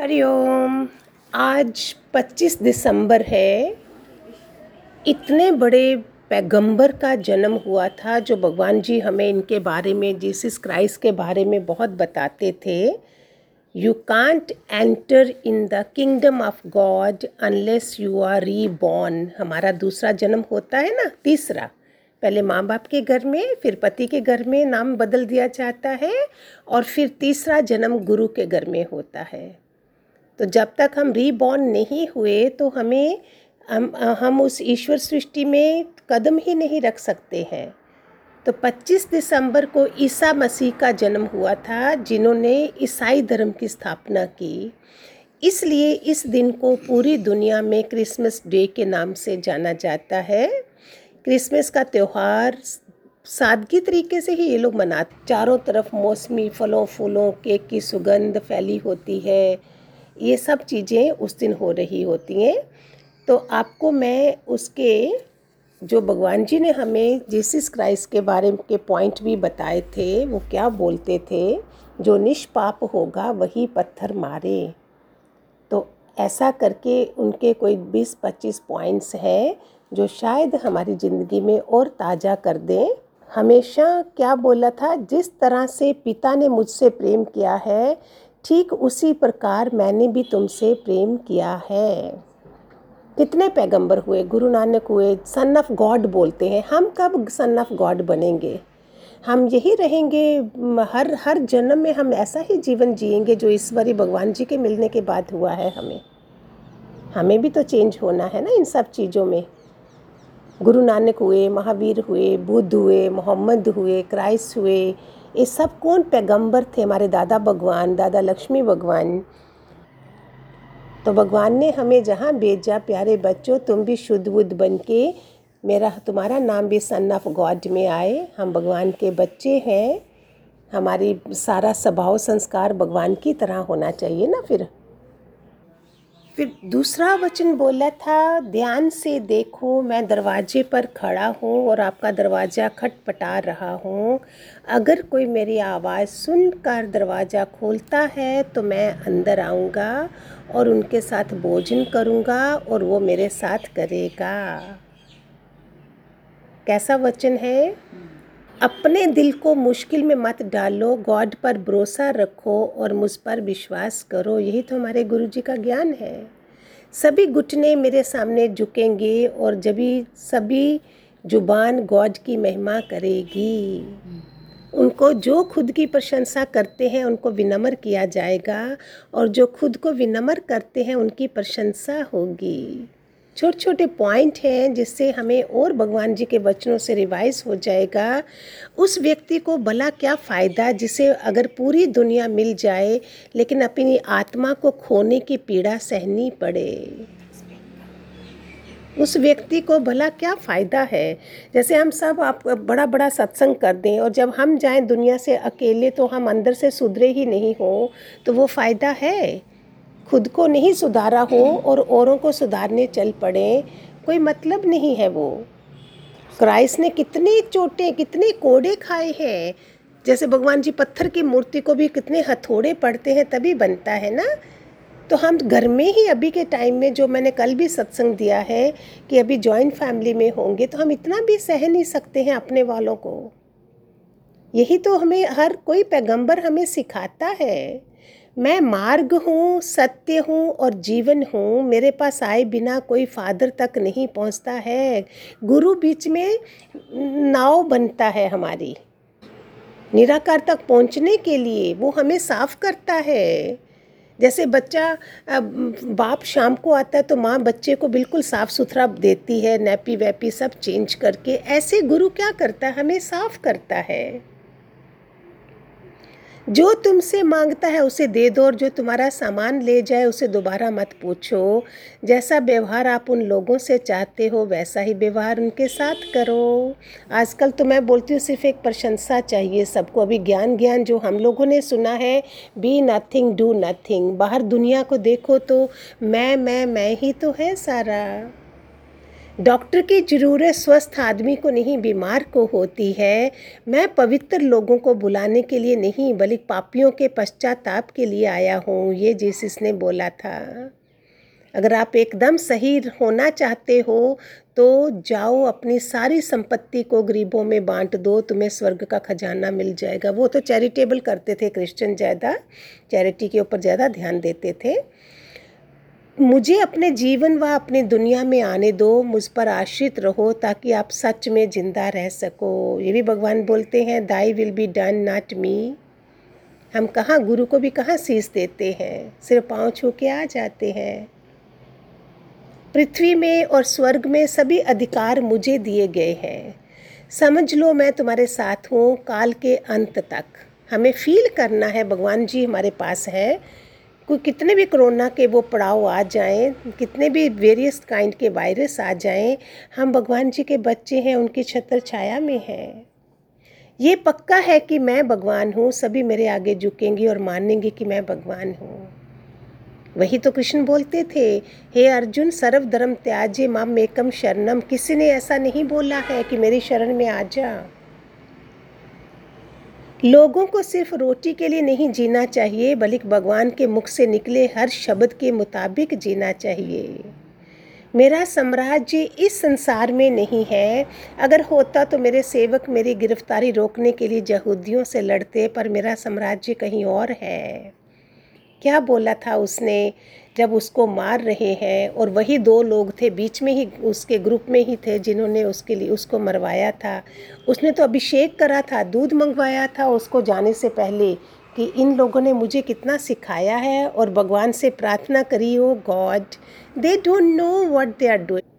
हरिओम आज 25 दिसंबर है। इतने बड़े पैगंबर का जन्म हुआ था जो भगवान जी हमें इनके बारे में, जीसस क्राइस्ट के बारे में बहुत बताते थे। You can't enter in the kingdom of God unless you are reborn हमारा दूसरा जन्म होता है ना, तीसरा। पहले माँ बाप के घर में, फिर पति के घर में नाम बदल दिया जाता है और फिर तीसरा जन्म गुरु के घर में होता है। तो जब तक हम रीबॉर्न नहीं हुए तो हमें, हम हम उस ईश्वर सृष्टि में कदम ही नहीं रख सकते हैं। तो 25 दिसंबर को ईसा मसीह का जन्म हुआ था, जिन्होंने ईसाई धर्म की स्थापना की। इसलिए इस दिन को पूरी दुनिया में क्रिसमस डे के नाम से जाना जाता है। क्रिसमस का त्यौहार सादगी तरीके से ही ये लोग मनाते, चारों तरफ़ मौसमी फलों फूलों केक की सुगंध फैली होती है। ये सब चीज़ें उस दिन हो रही होती हैं। तो आपको मैं उसके, जो भगवान जी ने हमें जीसस क्राइस्ट के बारे के पॉइंट भी बताए थे, वो क्या बोलते थे? जो निष्पाप होगा वही पत्थर मारे। तो ऐसा करके उनके कोई 20-25 पॉइंट्स हैं, जो शायद हमारी ज़िंदगी में और ताज़ा कर दें। हमेशा क्या बोला था? जिस तरह से पिता ने मुझसे प्रेम किया है ठीक उसी प्रकार मैंने भी तुमसे प्रेम किया है। कितने पैगंबर हुए? गुरु नानक हुए। सन ऑफ़ गॉड बोलते हैं। हम कब सन ऑफ़ गॉड बनेंगे? हम यही रहेंगे हर हर जन्म में हम ऐसा ही जीवन जिएँगे जो ईश्वरी भगवान जी के मिलने के बाद हुआ है हमें। हमें भी तो चेंज होना है ना इन सब चीज़ों में। गुरु नानक हुए, महावीर हुए, बुद्ध हुए, मोहम्मद हुए क्राइस्ट हुए ये सब कौन पैगंबर थे? हमारे दादा भगवान, दादा लक्ष्मी भगवान। तो भगवान ने हमें जहाँ भेजा, प्यारे बच्चों, तुम भी शुद्ध बुद्ध बन के मेरा, तुम्हारा नाम भी सन ऑफ़ गॉड में आए। हम भगवान के बच्चे हैं। हमारी सारा स्वभाव संस्कार भगवान की तरह होना चाहिए ना फिर? फिर दूसरा वचन बोला था, ध्यान से देखो, मैं दरवाजे पर खड़ा हूँ और आपका दरवाज़ा खटपटा रहा हूँ। अगर कोई मेरी आवाज़ सुनकर दरवाज़ा खोलता है तो मैं अंदर आऊँगा और उनके साथ भोजन करूँगा और वो मेरे साथ करेगा। कैसा वचन है? अपने दिल को मुश्किल में मत डालो गॉड पर भरोसा रखो और मुझ पर विश्वास करो। यही तो हमारे गुरु जी का ज्ञान है। सभी घुटने मेरे सामने झुकेंगे और जब सभी ज़ुबान गॉड की महिमा करेगी। उनको जो खुद की प्रशंसा करते हैं, उनको विनम्र किया जाएगा और जो खुद को विनम्र करते हैं, उनकी प्रशंसा होगी। छोटे छोटे पॉइंट हैं जिससे हमें और भगवान जी के वचनों से रिवाइज हो जाएगा। उस व्यक्ति को भला क्या फ़ायदा जिसे अगर पूरी दुनिया मिल जाए, लेकिन अपनी आत्मा को खोने की पीड़ा सहनी पड़े। उस व्यक्ति को भला क्या फ़ायदा है? जैसे हम सब आप बड़ा बड़ा सत्संग कर दें और जब हम जाएँ दुनिया से अकेले तो हम अंदर से सुधरे ही नहीं हो तो वो फ़ायदा है? खुद को नहीं सुधारा हो और औरों को सुधारने चल पड़े, कोई मतलब नहीं है वो। क्राइस्ट ने कितने चोटें, कितने कोड़े खाए हैं। जैसे भगवान जी पत्थर की मूर्ति को भी कितने हथौड़े पड़ते हैं, तभी बनता है ना? तो हम घर में ही अभी के टाइम में जो मैंने कल भी सत्संग दिया है कि अभी जॉइंट फैमिली में होंगे तो हम इतना भी सह नहीं सकते हैं अपने वालों को। यही तो हमें, हर कोई पैगंबर हमें सिखाता है। मैं मार्ग हूँ, सत्य हूँ और जीवन हूँ। मेरे पास आए बिना कोई फादर तक नहीं पहुँचता है। गुरु बीच में नाव बनता है हमारी। निराकार तक पहुँचने के लिए वो हमें साफ़ करता है। जैसे बच्चा बाप शाम को आता है तो माँ बच्चे को बिल्कुल साफ़ सुथरा देती है नैपी वैपी सब चेंज करके। ऐसे गुरु क्या करता है? हमें साफ़ करता है। जो तुमसे माँगता है उसे दे दो और जो तुम्हारा सामान ले जाए उसे दोबारा मत पूछो। जैसा व्यवहार आप उन लोगों से चाहते हो, वैसा ही व्यवहार उनके साथ करो। आजकल तो मैं बोलती हूँ, सिर्फ़ एक प्रशंसा चाहिए सबको। अभी ज्ञान ज्ञान जो हम लोगों ने सुना है बी नथिंग डू नथिंग बाहर दुनिया को देखो तो मैं मैं मैं ही तो है सारा। डॉक्टर की ज़रूरत स्वस्थ आदमी को नहीं, बीमार को होती है। मैं पवित्र लोगों को बुलाने के लिए नहीं, बल्कि पापियों के पश्चाताप के लिए आया हूँ, ये जीसस ने बोला था। अगर आप एकदम सही होना चाहते हो तो जाओ, अपनी सारी संपत्ति को गरीबों में बांट दो, तुम्हें स्वर्ग का खजाना मिल जाएगा। वो तो चैरिटेबल करते थे, क्रिश्चियन ज़्यादा, चैरिटी के ऊपर ज़्यादा ध्यान देते थे। मुझे अपने जीवन व अपनी दुनिया में आने दो, मुझ पर आश्रित रहो ताकि आप सच में ज़िंदा रह सको। ये भी भगवान बोलते हैं thy will be done not me हम कहाँ, गुरु को भी कहाँ सीस देते हैं? सिर्फ़ पाँव छू के आ जाते हैं। पृथ्वी में और स्वर्ग में सभी अधिकार मुझे दिए गए हैं। समझ लो मैं तुम्हारे साथ हूँ काल के अंत तक। हमें फील करना है, भगवान जी हमारे पास है। कोई कितने भी कोरोना के वो पड़ाव आ जाएँ, कितने भी वेरियस काइंड के वायरस आ जाएँ, हम भगवान जी के बच्चे हैं, उनकी छत्र छाया में हैं। ये पक्का है कि मैं भगवान हूँ, सभी मेरे आगे झुकेंगे और मानेंगे कि मैं भगवान हूँ। वही तो कृष्ण बोलते थे, हे अर्जुन सर्व धर्म त्याजे माम एकम शरणम। किसी ने ऐसा नहीं बोला है कि मेरी शरण में आ जा। लोगों को सिर्फ़ रोटी के लिए नहीं जीना चाहिए, बल्कि भगवान के मुख से निकले हर शब्द के मुताबिक जीना चाहिए। मेरा साम्राज्य इस संसार में नहीं है। अगर होता तो मेरे सेवक मेरी गिरफ्तारी रोकने के लिए यहूदियों से लड़ते, पर मेरा साम्राज्य कहीं और है। क्या बोला था उसने? जब उसको मार रहे हैं और वही दो लोग थे, बीच में ही उसके ग्रुप में ही थे जिन्होंने उसके लिए, उसको मरवाया था। उसने तो अभिषेक करा था, दूध मंगवाया था उसको जाने से पहले कि इन लोगों ने मुझे कितना सिखाया है और भगवान से प्रार्थना करी हो, God, they don't know what they are doing.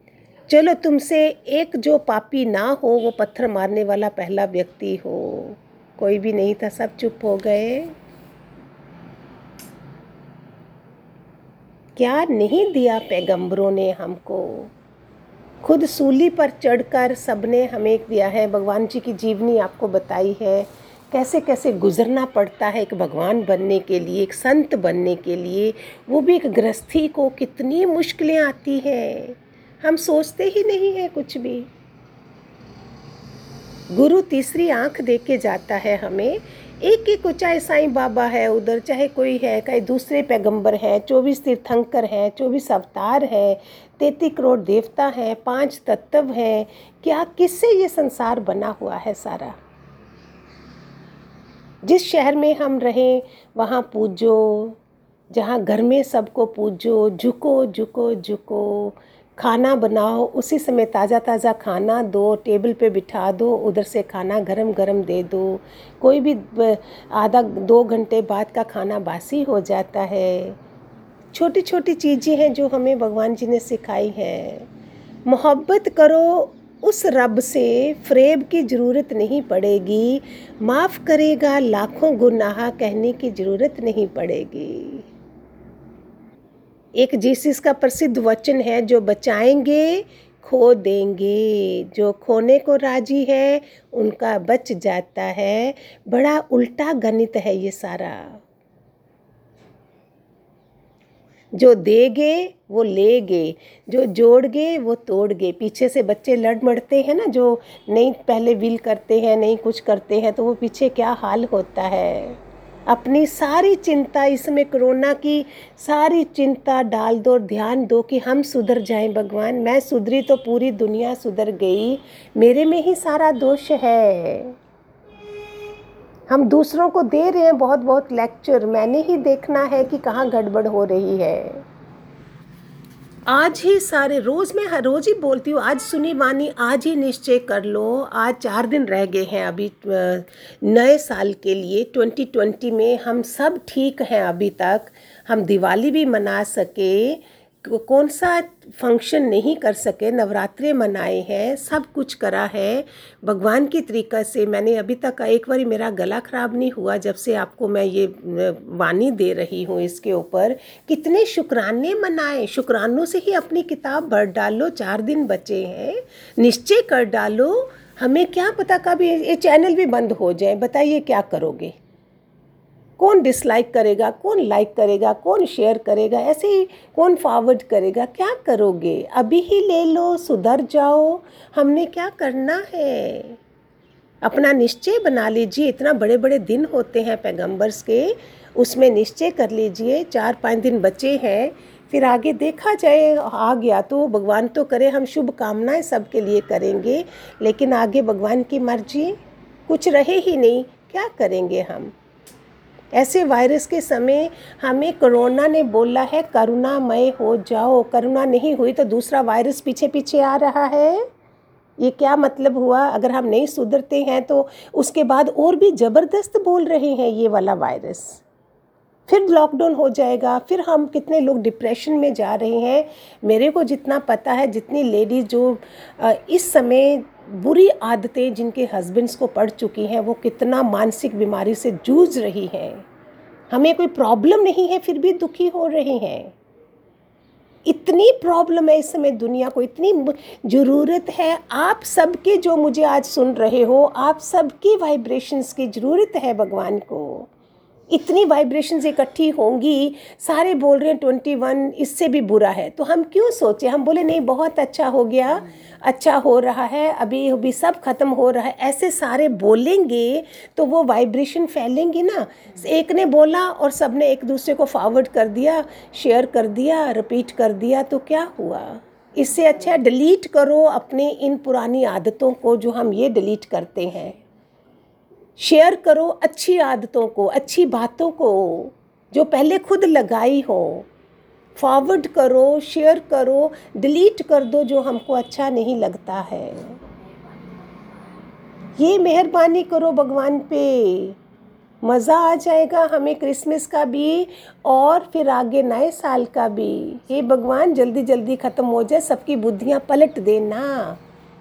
चलो तुमसे एक जो पापी ना हो, वो पत्थर मारने वाला पहला व्यक्ति हो। कोई भी नहीं था, सब चुप हो गए। क्या नहीं दिया पैगंबरों ने हमको? खुद सूली पर चढ़कर सबने हमें दिया है। भगवान जी की जीवनी आपको बताई है। कैसे कैसे गुजरना पड़ता है एक भगवान बनने के लिए, एक संत बनने के लिए? वो भी एक गृहस्थी को कितनी मुश्किलें आती हैं। हम सोचते ही नहीं हैं कुछ भी। गुरु तीसरी आँख दे के जाता है हमें। एक एक को चाहे साईं बाबा है उधर, चाहे कोई है, कहीं दूसरे पैगंबर हैं, चौबीस तीर्थंकर हैं, चौबीस अवतार है, तैतीस करोड़ देवता हैं, पाँच तत्व हैं, क्या किससे ये संसार बना हुआ है सारा? जिस शहर में हम रहें, वहाँ पूजो, जहाँ घर में सबको पूजो, झुको झुको झुको खाना बनाओ, उसी समय ताज़ा ताज़ा खाना दो, टेबल पे बिठा दो, उधर से खाना गरम गरम दे दो। कोई भी आधा दो घंटे बाद का खाना बासी हो जाता है। छोटी छोटी चीज़ें हैं जो हमें भगवान जी ने सिखाई हैं। मोहब्बत करो, उस रब से फ्रेब की ज़रूरत नहीं पड़ेगी। माफ़ करेगा लाखों गुनाह कहने की ज़रूरत नहीं पड़ेगी। एक जीसस का प्रसिद्ध वचन है, जो बचाएँगे, खो देंगे। जो खोने को राज़ी है, उनका बच जाता है। बड़ा उल्टा गणित है ये सारा। जो देगे, वो लेगे। जो जोड़गे, वो तोड़गे। पीछे से बच्चे लड़ मड़ते हैं ना, जो नहीं पहले विल करते हैं, नहीं कुछ करते हैं तो वो पीछे क्या हाल होता है? अपनी सारी चिंता इसमें कोरोना की सारी चिंता डाल दो ध्यान दो कि हम सुधर जाएँ भगवान। मैं सुधरी तो पूरी दुनिया सुधर गई। मेरे में ही सारा दोष है। हम दूसरों को दे रहे हैं बहुत बहुत लेक्चर मैंने ही देखना है कि कहाँ गड़बड़ हो रही है। आज ही सारे रोज़, में हर रोज़ ही बोलती हूँ, आज सुनी वानी आज ही निश्चय कर लो। आज चार दिन रह गए हैं अभी नए साल के लिए। ट्वेंटी ट्वेंटी में हम सब ठीक हैं अभी तक। हम दिवाली भी मना सके। कौन सा फ़ंक्शन नहीं कर सके, नवरात्रे मनाए हैं, सब कुछ करा है। भगवान की तरीका से मैंने अभी तक एक बार मेरा गला ख़राब नहीं हुआ जब से आपको मैं ये वाणी दे रही हूँ इसके ऊपर। कितने शुक्राने मनाए। शुक्रानों से ही अपनी किताब भर डालो, चार दिन बचे हैं। निश्चय कर डालो। हमें क्या पता कभी ये चैनल भी बंद हो जाए। बताइए क्या करोगे? कौन डिसलाइक करेगा, कौन लाइक करेगा, कौन शेयर करेगा, ऐसे ही कौन फॉरवर्ड करेगा, क्या करोगे? अभी ही ले लो, सुधर जाओ, हमने क्या करना है? अपना निश्चय बना लीजिए, इतना बड़े बड़े दिन होते हैं पैगंबर्स के, उसमें निश्चय कर लीजिए चार पाँच दिन बचे हैं, फिर आगे देखा जाए, आ गया तो भगवान तो करे, हम शुभ कामनाएँ सबके लिए करेंगे, लेकिन आगे भगवान की मर्ज़ी, कुछ रहे ही नहीं, क्या करेंगे हम? ऐसे वायरस के समय हमें कोरोना ने बोला है, करुणामय हो जाओ। करुणा नहीं हुई तो दूसरा वायरस पीछे पीछे आ रहा है। ये क्या मतलब हुआ? अगर हम नहीं सुधरते हैं तो उसके बाद और भी ज़बरदस्त बोल रहे हैं ये वाला वायरस। फिर लॉकडाउन हो जाएगा, फिर हम कितने लोग डिप्रेशन में जा रहे हैं? मेरे को जितना पता है, जितनी लेडीज़ जो इस समय बुरी आदतें जिनके हस्बैंड्स को पड़ चुकी हैं, वो कितना मानसिक बीमारी से जूझ रही हैं। हमें कोई प्रॉब्लम नहीं है, फिर भी दुखी हो रहे हैं। इतनी प्रॉब्लम है इस समय दुनिया को, इतनी ज़रूरत है। आप सबके जो मुझे आज सुन रहे हो, आप सबकी वाइब्रेशंस की ज़रूरत है भगवान को। इतनी वाइब्रेशंस इकट्ठी होंगी, सारे बोल रहे हैं ट्वेंटी वन इससे भी बुरा है। तो हम क्यों सोचे? हम बोले, नहीं, बहुत अच्छा हो गया अच्छा हो रहा है, अभी अभी सब ख़त्म हो रहा है। ऐसे सारे बोलेंगे तो वो वाइब्रेशन फैलेंगी ना। एक ने बोला और सबने एक दूसरे को फॉरवर्ड कर दिया शेयर कर दिया रिपीट कर दिया तो क्या हुआ? इससे अच्छा डिलीट करो अपने इन पुरानी आदतों को जो हम ये डिलीट करते हैं। शेयर करो अच्छी आदतों को, अच्छी बातों को जो पहले खुद लगाई हो। फॉरवर्ड करो, शेयर करो, डिलीट कर दो जो हमको अच्छा नहीं लगता है। ये मेहरबानी करो भगवान पे। मज़ा आ जाएगा हमें क्रिसमस का भी और फिर आगे नए साल का भी। हे भगवान जल्दी जल्दी ख़त्म हो जाए, सबकी बुद्धियाँ पलट देना।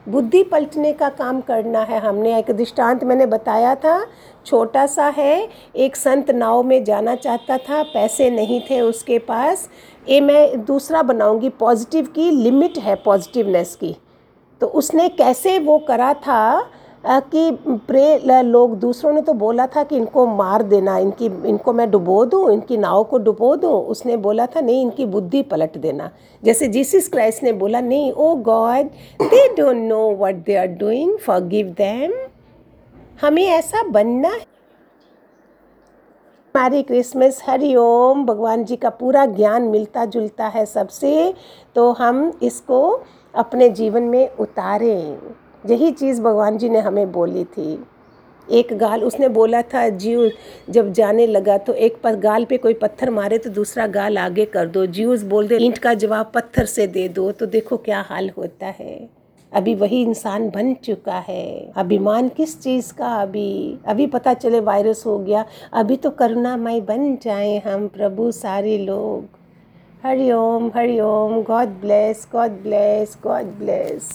बुद्धि पलटने का काम करना है हमने। एक दृष्टांत मैंने बताया था, छोटा सा है, एक संत नाव में जाना चाहता था, पैसे नहीं थे उसके पास। ये मैं दूसरा बनाऊँगी पॉजिटिव की लिमिट है पॉजिटिवनेस की। तो उसने कैसे वो करा था कि प्रे लोग दूसरों ने तो बोला था कि इनको मार देना, इनकी, इनको मैं डुबो दूँ, इनकी नाव को डुबो दूँ, उसने बोला था, नहीं, इनकी बुद्धि पलट देना। जैसे जीसस क्राइस्ट ने बोला, नहीं, o God, they don't know what they are doing forgive them. हमें ऐसा बनना है। हमारी क्रिसमस, हरि ओम, भगवान जी का पूरा ज्ञान मिलता जुलता है सबसे तो हम इसको अपने जीवन में उतारें। यही चीज़ भगवान जी ने हमें बोली थी। एक गाल उसने बोला था, जीव जब जाने लगा तो एक पर गाल पे कोई पत्थर मारे तो दूसरा गाल आगे कर दो। जीव बोल दे, ईंट का जवाब पत्थर से दे दो तो देखो क्या हाल होता है। अभी वही इंसान बन चुका है। अभिमान किस चीज़ का अभी? अभी पता चले वायरस हो गया। अभी तो करुणामय बन जाए हम प्रभु सारे लोग। Hariom Hariom God bless God bless God bless